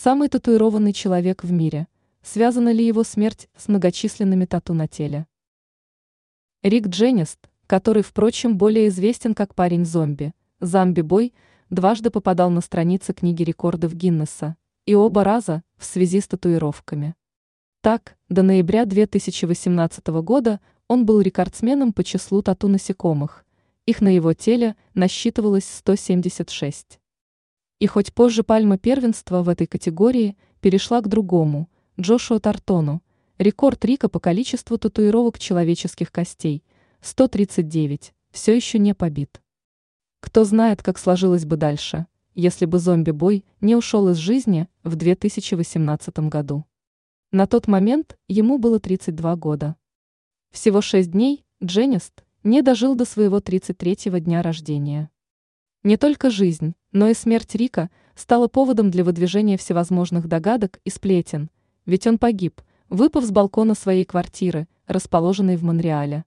самый татуированный человек в мире. Связана ли его смерть с многочисленными тату на теле? Рик Дженнист, который, впрочем, более известен как парень-зомби, зомби-бой, дважды попадал на страницы книги рекордов Гиннесса, и оба раза в связи с татуировками. Так, до ноября 2018 года он был рекордсменом по числу тату насекомых. Их на его теле насчитывалось 176. И хоть позже пальма первенства в этой категории перешла к другому, Джошуа Тартону, рекорд Рика по количеству татуировок человеческих костей – 139, все еще не побит. Кто знает, как сложилось бы дальше, если бы зомби-бой не ушел из жизни в 2018 году. На тот момент ему было 32 года. Всего шесть дней Дженнист не дожил до своего 33-го дня рождения. Не только жизнь, но и смерть Рика стала поводом для выдвижения всевозможных догадок и сплетен, ведь он погиб, выпав с балкона своей квартиры, расположенной в Монреале.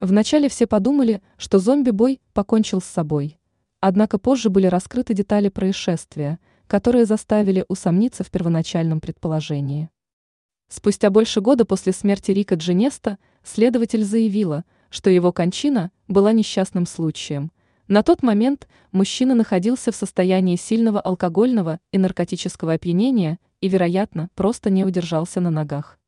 Вначале все подумали, что зомби-бой покончил с собой. Однако позже были раскрыты детали происшествия, которые заставили усомниться в первоначальном предположении. Спустя больше года после смерти Рика Дженеста следователь заявила, что его кончина была несчастным случаем. На тот момент мужчина находился в состоянии сильного алкогольного и наркотического опьянения и, вероятно, просто не удержался на ногах.